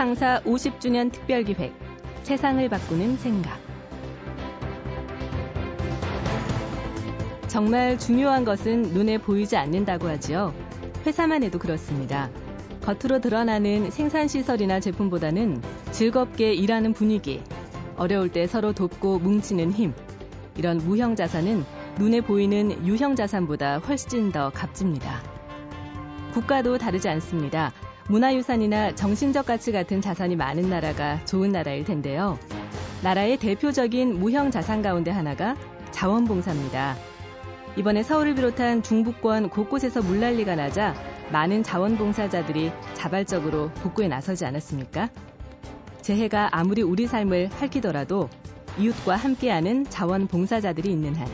창사 50주년 특별기획 세상을 바꾸는 생각 정말 중요한 것은 눈에 보이지 않는다고 하지요. 회사만 해도 그렇습니다. 겉으로 드러나는 생산시설이나 제품보다는 즐겁게 일하는 분위기, 어려울 때 서로 돕고 뭉치는 힘, 이런 무형 자산은 눈에 보이는 유형 자산보다 훨씬 더 값집니다. 국가도 다르지 않습니다. 문화유산이나 정신적 가치 같은 자산이 많은 나라가 좋은 나라일 텐데요. 나라의 대표적인 무형 자산 가운데 하나가 자원봉사입니다. 이번에 서울을 비롯한 중부권 곳곳에서 물난리가 나자 많은 자원봉사자들이 자발적으로 복구에 나서지 않았습니까? 재해가 아무리 우리 삶을 핥히더라도 이웃과 함께하는 자원봉사자들이 있는 한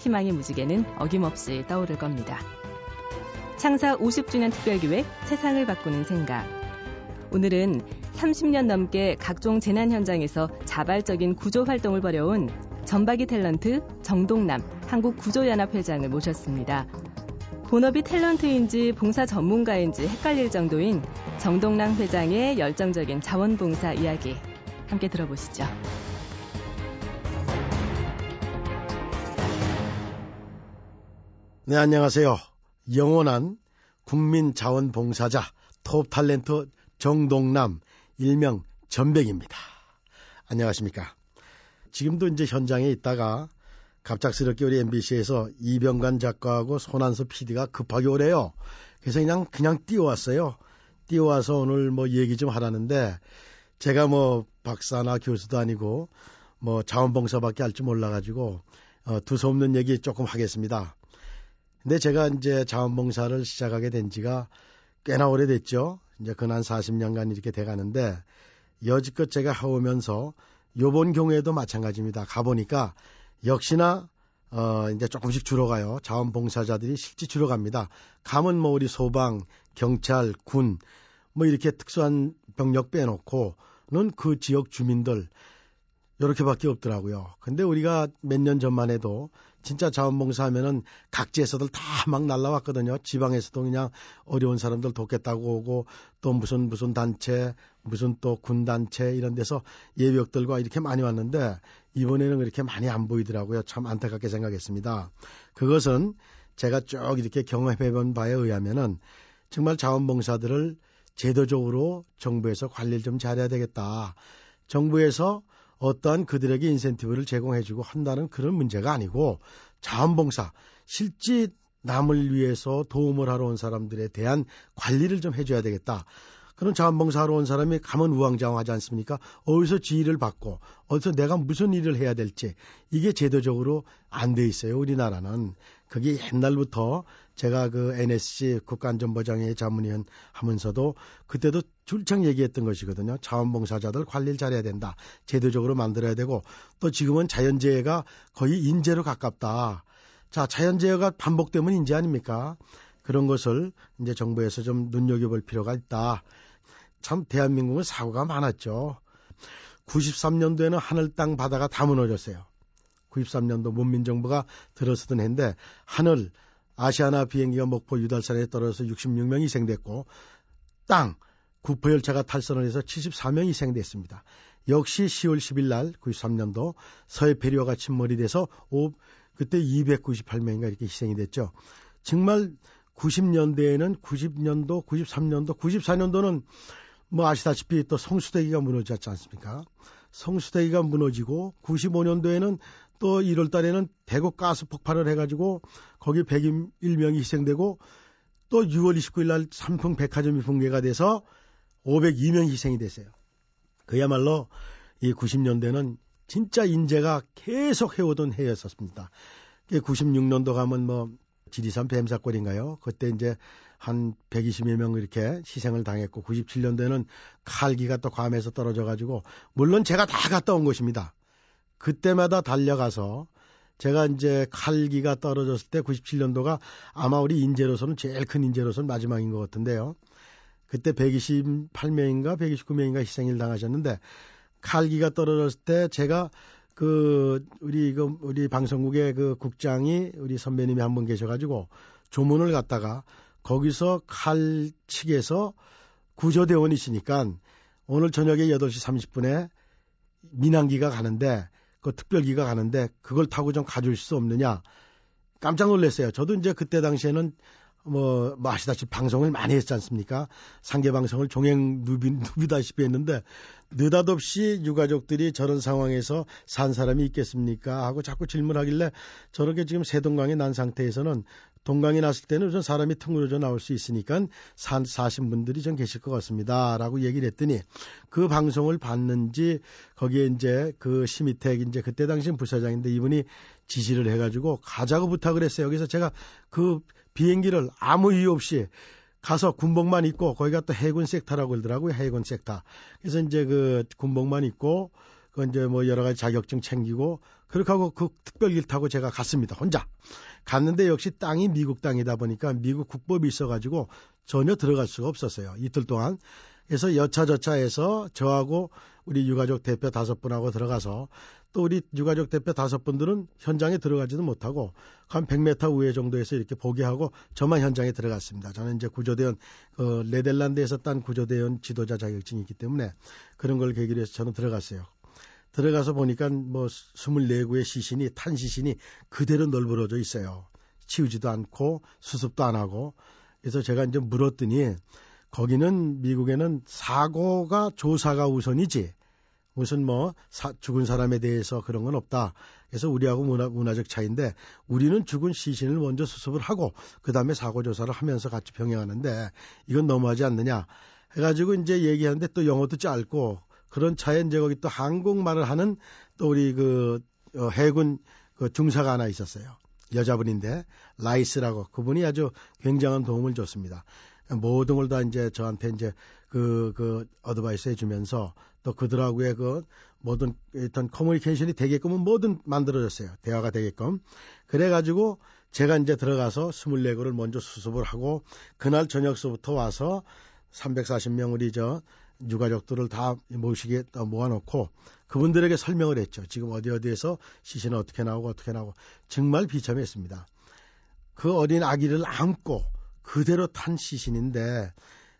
희망의 무지개는 어김없이 떠오를 겁니다. 창사 50주년 특별기획 세상을 바꾸는 생각. 오늘은 30년 넘게 각종 재난 현장에서 자발적인 구조 활동을 벌여온 전박이 탤런트 정동남 한국구조연합 회장을 모셨습니다. 본업이 탤런트인지 봉사 전문가인지 헷갈릴 정도인 정동남 회장의 열정적인 자원봉사 이야기 함께 들어보시죠. 네, 안녕하세요. 영원한 국민 자원봉사자 톱 탤런트 정동남 일명 전백입니다. 안녕하십니까. 지금도 이제 현장에 있다가 갑작스럽게 우리 MBC에서 이병관 작가하고 손한섭 PD가 급하게 오래요. 그래서 그냥 그냥 뛰어왔어요. 뛰어와서 오늘 뭐 얘기 좀 하라는데 제가 뭐 박사나 교수도 아니고 뭐 자원봉사밖에 할 줄 몰라가지고 어, 두서없는 얘기 조금 하겠습니다. 근데 제가 이제 자원봉사를 시작하게 된 지가 꽤나 오래됐죠. 이제 근한 40년간 이렇게 돼 가는데 여지껏 제가 해오면서 요번 경우에도 마찬가지입니다. 가보니까 역시나 어 이제 조금씩 줄어가요. 자원봉사자들이 실제 줄어갑니다. 가면 뭐 우리 소방, 경찰, 군 뭐 이렇게 특수한 병력 빼놓고는 그 지역 주민들 이렇게밖에 없더라고요. 근데 우리가 몇 년 전만 해도 진짜 자원봉사 하면은 각지에서들 다 막 날라왔거든요. 지방에서도 그냥 어려운 사람들 돕겠다고 오고 또 무슨 무슨 단체, 무슨 또 군단체 이런 데서 예비역들과 이렇게 많이 왔는데 이번에는 그렇게 많이 안 보이더라고요. 참 안타깝게 생각했습니다. 그것은 제가 쭉 이렇게 경험해 본 바에 의하면은 정말 자원봉사들을 제도적으로 정부에서 관리를 좀 잘해야 되겠다. 정부에서 어떠한 그들에게 인센티브를 제공해주고 한다는 그런 문제가 아니고 자원봉사 실제 남을 위해서 도움을 하러 온 사람들에 대한 관리를 좀 해줘야 되겠다. 그런 자원봉사하러 온 사람이 가면 우왕좌왕하지 않습니까? 어디서 지휘를 받고 어디서 내가 무슨 일을 해야 될지 이게 제도적으로 안 돼 있어요. 우리나라는 그게 옛날부터 제가 그 NSC 국가안전보장회 자문위원 하면서도 그때도 줄창 얘기했던 것이거든요. 자원봉사자들 관리를 잘해야 된다. 제도적으로 만들어야 되고 또 지금은 자연재해가 거의 인재로 가깝다. 자, 자연재해가 반복되면 인재 아닙니까? 그런 것을 이제 정부에서 좀 눈여겨볼 필요가 있다. 참 대한민국은 사고가 많았죠. 93년도에는 하늘 땅 바다가 다 무너졌어요. 93년도 문민정부가 들어서던 해인데 하늘 아시아나 비행기가 목포 유달산에 떨어져서 66명이 희생됐고 땅 구포 열차가 탈선을 해서 74명이 희생됐습니다. 역시 10월 10일 날 93년도 서해 페리오가 침몰이 돼서 오, 그때 298명인가 이렇게 희생이 됐죠. 정말 90년대에는 90년도, 93년도, 94년도는 뭐 아시다시피 또 성수대기가 무너졌지 않습니까? 성수대기가 무너지고 95년도에는 또 1월 달에는 대구 가스 폭발을 해가지고 거기 101명이 희생되고 또 6월 29일 날 삼풍 백화점이 붕괴가 돼서 502명이 희생이 됐어요. 그야말로 이 90년대는 진짜 인재가 계속 해오던 해였었습니다. 96년도 가면 뭐 지리산 뱀사골인가요? 그때 이제 한 120여 명 이렇게 희생을 당했고 97년도에는 칼기가 또 괌에서 떨어져 가지고 물론 제가 다 갔다 온 것입니다. 그때마다 달려가서 제가 이제 칼기가 떨어졌을 때 97년도가 아마 우리 인재로서는 제일 큰 인재로서는 마지막인 것 같은데요. 그때 128명인가 129명인가 희생을 당하셨는데 칼기가 떨어졌을 때 제가 그 우리 그 우리 방송국의 그 국장이 우리 선배님이 한 분 계셔가지고 조문을 갖다가 거기서 칼 측에서 구조대원이시니까 오늘 저녁에 8시 30분에 민항기가 가는데 그 특별기가 가는데 그걸 타고 좀 가줄 수 없느냐 깜짝 놀랐어요. 저도 이제 그때 당시에는 뭐, 뭐 아시다시피 방송을 많이 했지 않습니까? 상계 방송을 종행 누비, 누비다시피 했는데 느닷없이 유가족들이 저런 상황에서 산 사람이 있겠습니까? 하고 자꾸 질문하길래 저렇게 지금 세동강이 난 상태에서는 동강이 났을 때는 좀 사람이 퉁그려져 나올 수 있으니까 산, 사신 분들이 좀 계실 것 같습니다. 라고 얘기를 했더니 그 방송을 봤는지 거기에 이제 그 심희택 이제 그때 당시 부사장인데 이분이 지시를 해가지고 가자고 부탁을 했어요. 여기서 제가 그 비행기를 아무 이유 없이 가서 군복만 입고 거기가 또 해군 섹터라고 그러더라고요. 해군 섹터. 그래서 이제 그 군복만 입고 그 이제 뭐 여러 가지 자격증 챙기고 그렇게 하고 그 특별기를 타고 제가 갔습니다. 혼자. 갔는데 역시 땅이 미국 땅이다 보니까 미국 국법이 있어가지고 전혀 들어갈 수가 없었어요. 이틀 동안. 그래서 여차저차해서 저하고 우리 유가족 대표 다섯 분하고 들어가서 또 우리 유가족 대표 다섯 분들은 현장에 들어가지도 못하고 한 100m 우회 정도에서 이렇게 보게하고 저만 현장에 들어갔습니다. 저는 이제 구조대원 그 네덜란드에서 딴 구조대원 지도자 자격증이 있기 때문에 그런 걸 계기로 해서 저는 들어갔어요. 들어가서 보니까 뭐 24구의 시신이 탄 시신이 그대로 널브러져 있어요. 치우지도 않고 수습도 안 하고 그래서 제가 이제 물었더니 거기는 미국에는 사고가 조사가 우선이지 무슨 뭐 사, 죽은 사람에 대해서 그런 건 없다. 그래서 우리하고 문화, 문화적 차이인데 우리는 죽은 시신을 먼저 수습을 하고 그 다음에 사고 조사를 하면서 같이 병행하는데 이건 너무하지 않느냐 해가지고 이제 얘기하는데 또 영어도 짧고 그런 이제 거기 또 한국말을 하는 또 우리 그 어, 해군 그 중사가 하나 있었어요. 여자분인데 라이스라고 그분이 아주 굉장한 도움을 줬습니다. 모든 걸 다 이제 저한테 이제 그, 그, 어드바이스 해주면서 또 그들하고의 그 모든 일단 커뮤니케이션이 되게끔은 뭐든 만들어졌어요. 대화가 되게끔. 그래가지고 제가 이제 들어가서 24구를 먼저 수습을 하고 그날 저녁서부터 와서 340명 우리 저 유가족들을 다 모시게 모아놓고 그분들에게 설명을 했죠. 지금 어디 어디에서 시신은 어떻게 나오고 어떻게 나오고 정말 비참했습니다. 그 어린 아기를 안고 그대로 탄 시신인데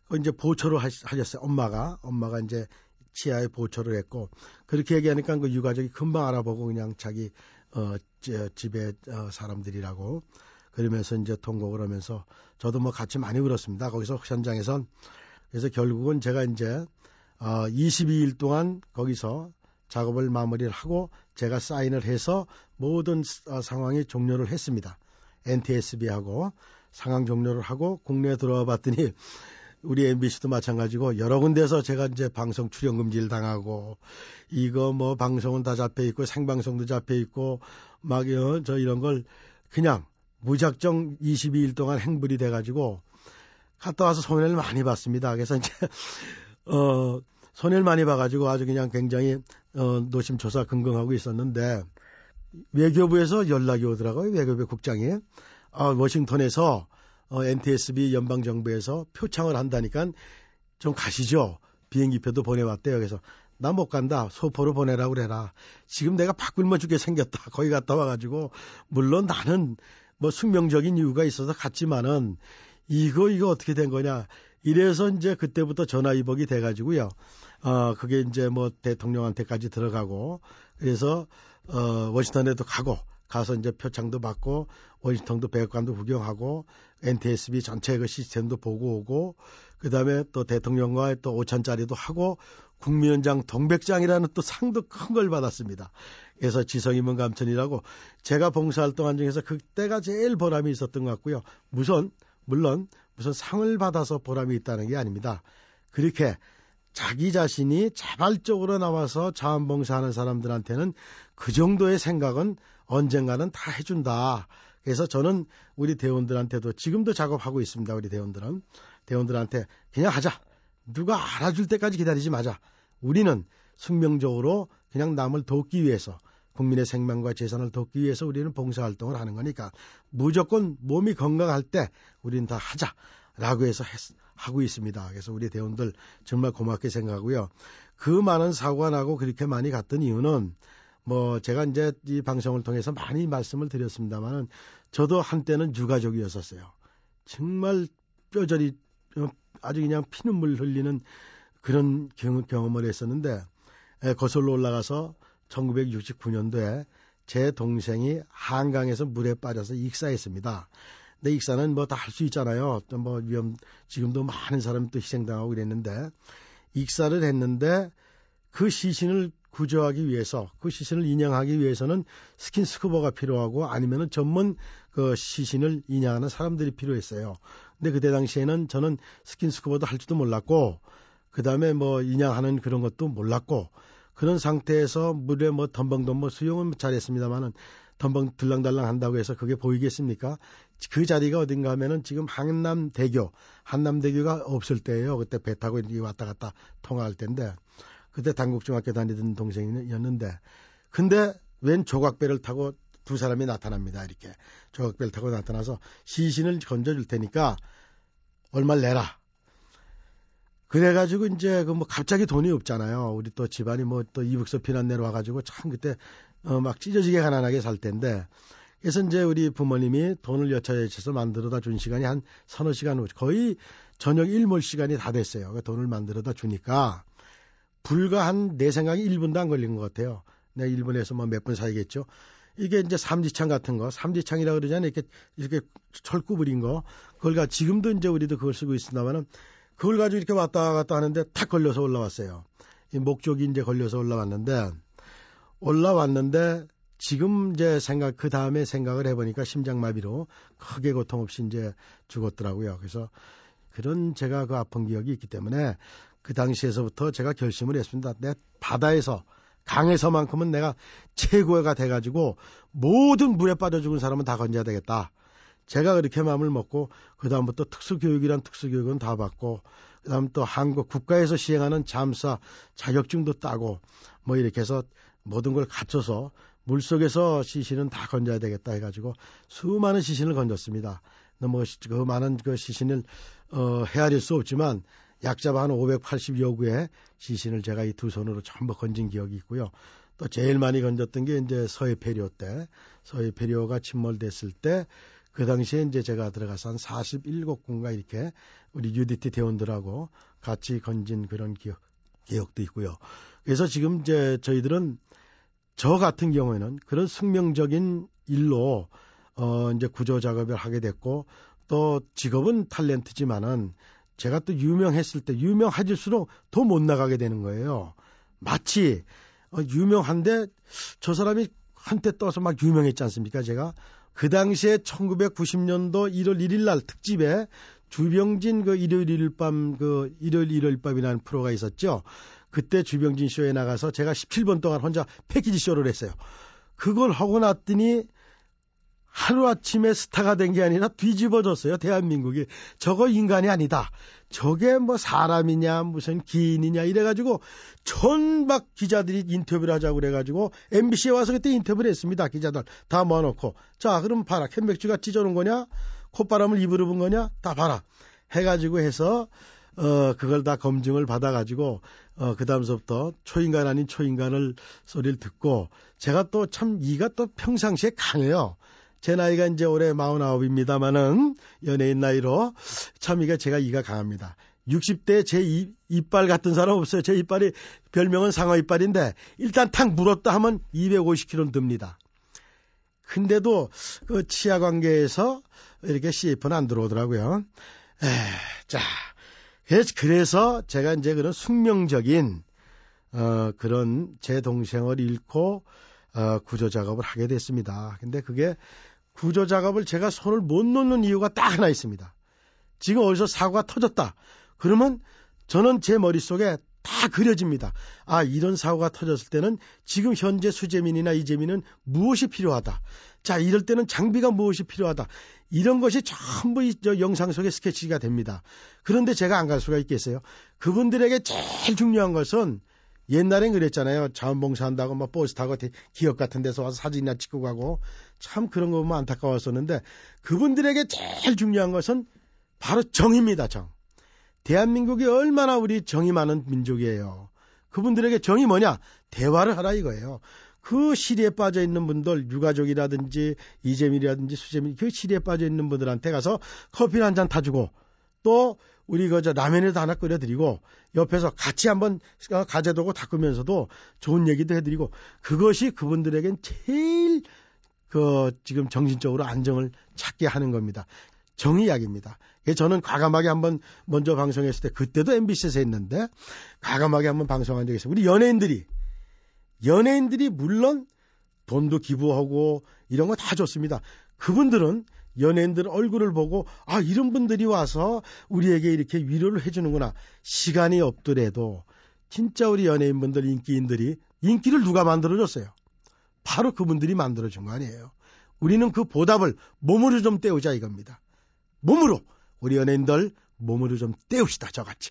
그 이제 보초를 하셨어요. 엄마가 엄마가 이제 치아에 보초를 했고 그렇게 얘기하니까 그 유가족이 금방 알아보고 그냥 자기 어 집에 어, 사람들이라고 그러면서 이제 통곡을 하면서 저도 뭐 같이 많이 울었습니다. 거기서 현장에선 그래서 결국은 제가 이제 어 22일 동안 거기서 작업을 마무리를 하고 제가 사인을 해서 모든 어, 상황이 종료를 했습니다. NTSB하고 상황 종료를 하고 국내에 들어와 봤더니 우리 MBC도 마찬가지고 여러 군데서 제가 이제 방송 출연 금지를 당하고 이거 뭐 방송은 다 잡혀 있고 생방송도 잡혀 있고 막저 어, 이런 걸 그냥 무작정 22일 동안 행불이 돼 가지고 갔다 와서 손해를 많이 봤습니다. 그래서 이제 어 손해를 많이 봐가지고 아주 그냥 굉장히 어 노심초사 긍긍하고 있었는데 외교부에서 연락이 오더라고요. 외교부 국장이 아 워싱턴에서 어, NTSB 연방 정부에서 표창을 한다니까 좀 가시죠. 비행기표도 보내왔대요. 그래서 나 못 간다. 소포로 보내라고 그래라. 지금 내가 바꿀 죽게 생겼다. 거기 갔다 와가지고 물론 나는 뭐 숙명적인 이유가 있어서 갔지만은 이거 이거 어떻게 된 거냐. 이래서 이제 그때부터 전화 위복이 돼가지고요. 어 그게 이제 뭐 대통령한테까지 들어가고 그래서 어 워싱턴에도 가고 가서 이제 표창도 받고 워싱턴도 백악관도 구경하고 NTSB 전체 그 시스템도 보고 오고 그 다음에 또 대통령과 또 5천짜리도 하고 국민원장 동백장이라는 또 상도 큰 걸 받았습니다. 그래서 지성이문 감천이라고 제가 봉사활동 한 중에서 그때가 제일 보람이 있었던 것 같고요. 무슨 물론 무슨 상을 받아서 보람이 있다는 게 아닙니다. 그렇게 자기 자신이 자발적으로 나와서 자원봉사하는 사람들한테는 그 정도의 생각은 언젠가는 다 해준다. 그래서 저는 우리 대원들한테도 지금도 작업하고 있습니다. 우리 대원들은 대원들한테 그냥 하자. 누가 알아줄 때까지 기다리지 마자. 우리는 숙명적으로 그냥 남을 돕기 위해서 국민의 생명과 재산을 돕기 위해서 우리는 봉사활동을 하는 거니까 무조건 몸이 건강할 때 우리는 다 하자 라고 해서 했, 하고 있습니다. 그래서 우리 대원들 정말 고맙게 생각하고요. 그 많은 사고가 나고 그렇게 많이 갔던 이유는 뭐 제가 이제 이 방송을 통해서 많이 말씀을 드렸습니다만은 저도 한때는 유가족이었었어요. 정말 뼈저리 어, 아주 그냥 피눈물 흘리는 그런 경험을 했었는데 거슬러 올라가서 1969년도에 제 동생이 한강에서 물에 빠져서 익사했습니다. 근데 익사는 뭐 다 할 수 있잖아요. 또 뭐 위험 지금도 많은 사람이 또 희생당하고 그랬는데 익사를 했는데 그 시신을 구조하기 위해서 그 시신을 인양하기 위해서는 스킨스쿠버가 필요하고 아니면은 전문 그 시신을 인양하는 사람들이 필요했어요. 근데 그때 당시에는 저는 스킨스쿠버도 할 줄도 몰랐고 그 다음에 뭐 인양하는 그런 것도 몰랐고 그런 상태에서 물에 뭐 덤벙덤벙 수영은 잘했습니다만은 덤벙 들랑날랑 한다고 해서 그게 보이겠습니까? 그 자리가 어딘가 하면은 지금 한남대교, 한남대교가 없을 때예요. 그때 배 타고 왔다 갔다 통화할 때인데 그때 당국중학교 다니던 동생이었는데 근데 웬 조각배를 타고 두 사람이 나타납니다. 이렇게 조각배를 타고 나타나서 시신을 건져줄 테니까 얼마를 내라. 그래가지고 이제 그 뭐 갑자기 돈이 없잖아요. 우리 또 집안이 뭐 또 이북서 피난 내려와가지고 참 그때 어 막 찢어지게 가난하게 살 텐데 그래서 이제 우리 부모님이 돈을 여차여차해서 만들어다 준 시간이 한 서너 시간 후 거의 저녁 일몰 시간이 다 됐어요. 그 돈을 만들어다 주니까 불과 한 내 생각에 1분도 안 걸린 것 같아요. 내 1분에서 뭐 몇 분 사이겠죠. 이게 이제 삼지창 같은 거, 삼지창이라 고 그러잖아요. 이렇게 이렇게 철구 부린 거. 그걸 가 지금도 이제 우리도 그걸 쓰고 있습니다만은 그걸 가지고 이렇게 왔다 갔다 하는데 탁 걸려서 올라왔어요. 이 목적이 이제 걸려서 올라왔는데 올라왔는데 지금 이제 생각 그 다음에 생각을 해보니까 심장마비로 크게 고통 없이 이제 죽었더라고요. 그래서 그런 제가 그 아픈 기억이 있기 때문에 그 당시에서부터 제가 결심을 했습니다. 내 바다에서 강에서만큼은 내가 최고가 돼가지고 모든 물에 빠져 죽은 사람은 다 건져야 되겠다. 제가 그렇게 마음을 먹고 그다음부터 특수교육이란 특수교육은 다 받고 그다음 또 한국 국가에서 시행하는 잠사 자격증도 따고 뭐 이렇게 해서 모든 걸 갖춰서 물속에서 시신은 다 건져야 되겠다 해가지고 수많은 시신을 건졌습니다. 뭐그 많은 그 시신을 어, 헤아릴 수 없지만 약 잡아 한 580여 구의 시신을 제가 이 두 손으로 전부 건진 기억이 있고요. 또 제일 많이 건졌던 게 이제 서해 페리오 때, 서해 페리오가 침몰됐을 때, 그 당시에 이제 제가 들어가서 한 47군가 이렇게 우리 UDT 대원들하고 같이 건진 그런 기억, 기억도 있고요. 그래서 지금 이제 저희들은 저 같은 경우에는 그런 숙명적인 일로 어 이제 구조 작업을 하게 됐고 또 직업은 탤런트지만은 제가 또 유명했을 때 유명해질수록 더 못 나가게 되는 거예요. 마치 어, 유명한데 저 사람이 한때 떠서 막 유명했지 않습니까? 제가 그 당시에 1990년도 1월 1일 날 특집에 주병진 그 일요일 일요일 밤 그 일요일 일요일 밤이라는 프로가 있었죠. 그때 주병진 쇼에 나가서 제가 17번 동안 혼자 패키지 쇼를 했어요. 그걸 하고 났더니 하루아침에 스타가 된 게 아니라 뒤집어졌어요. 대한민국이. 저거 인간이 아니다. 저게 뭐 사람이냐, 무슨 기인이냐, 이래가지고 전막 기자들이 인터뷰를 하자고 그래가지고 MBC에 와서 그때 인터뷰를 했습니다. 기자들 다 모아놓고. 자, 그럼 봐라. 캔맥주가 찢어놓은 거냐? 콧바람을 입으로 분 거냐? 다 봐라. 해가지고 해서 어, 그걸 다 검증을 받아가지고, 어, 그 다음서부터 초인간 아닌 초인간을 소리를 듣고, 제가 또 참 이가 또 평상시에 강해요. 제 나이가 이제 올해 49입니다만은 연예인 나이로 참 이게 제가 이가 강합니다. 60대 제 이, 이빨 같은 사람 없어요. 제 이빨이 별명은 상어 이빨인데 일단 탁 물었다 하면 250kg는 듭니다. 근데도 그 치아 관계에서 이렇게 CF는 안 들어오더라고요. 에, 자, 그래서 제가 이제 그런 숙명적인 어, 그런 제 동생을 잃고 어, 구조 작업을 하게 됐습니다. 근데 그게 구조 작업을 제가 손을 못 놓는 이유가 딱 하나 있습니다. 지금 어디서 사고가 터졌다. 그러면 저는 제 머릿속에 다 그려집니다. 아, 이런 사고가 터졌을 때는 지금 현재 수재민이나 이재민은 무엇이 필요하다. 자, 이럴 때는 장비가 무엇이 필요하다. 이런 것이 전부 이 영상 속에 스케치가 됩니다. 그런데 제가 안 갈 수가 있겠어요? 그분들에게 제일 중요한 것은 옛날엔 그랬잖아요. 자원봉사한다고 뭐 버스 타고 기업 같은 데서 와서 사진이나 찍고 가고 참 그런 거 보면 안타까웠었는데 그분들에게 제일 중요한 것은 바로 정입니다. 정. 대한민국이 얼마나 우리 정이 많은 민족이에요. 그분들에게 정이 뭐냐? 대화를 하라 이거예요. 그 시리에 빠져 있는 분들, 유가족이라든지 이재민이라든지 수재민, 그 시리에 빠져 있는 분들한테 가서 커피 한 잔 타주고 또 우리 그저 라면에도 하나 끓여드리고 옆에서 같이 한번 가재도고 닦으면서도 좋은 얘기도 해드리고 그것이 그분들에겐 제일 그 지금 정신적으로 안정을 찾게 하는 겁니다. 정의약입니다. 저는 과감하게 한번 먼저 방송했을 때 그때도 MBC에서 했는데 과감하게 한번 방송한 적이 있어요. 우리 연예인들이 연예인들이 물론 돈도 기부하고 이런 거 다 좋습니다. 그분들은 연예인들 얼굴을 보고 아 이런 분들이 와서 우리에게 이렇게 위로를 해주는구나. 시간이 없더라도 진짜 우리 연예인분들 인기인들이 인기를 누가 만들어줬어요? 바로 그분들이 만들어준 거 아니에요. 우리는 그 보답을 몸으로 좀 때우자 이겁니다. 몸으로. 우리 연예인들 몸으로 좀 때웁시다 저같이.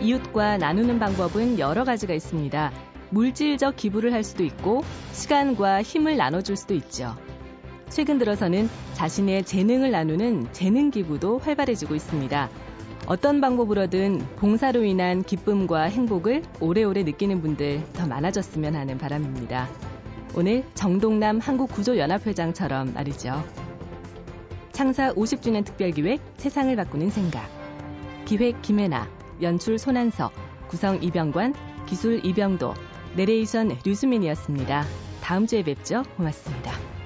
이웃과 나누는 방법은 여러 가지가 있습니다. 물질적 기부를 할 수도 있고 시간과 힘을 나눠줄 수도 있죠. 최근 들어서는 자신의 재능을 나누는 재능 기부도 활발해지고 있습니다. 어떤 방법으로든 봉사로 인한 기쁨과 행복을 오래오래 느끼는 분들 더 많아졌으면 하는 바람입니다. 오늘 정동남 한국구조연합회장처럼 말이죠. 창사 50주년 특별기획 세상을 바꾸는 생각. 기획 김혜나, 연출 손한석, 구성 이병관, 기술 이병도, 내레이션 류수민이었습니다. 다음 주에 뵙죠. 고맙습니다.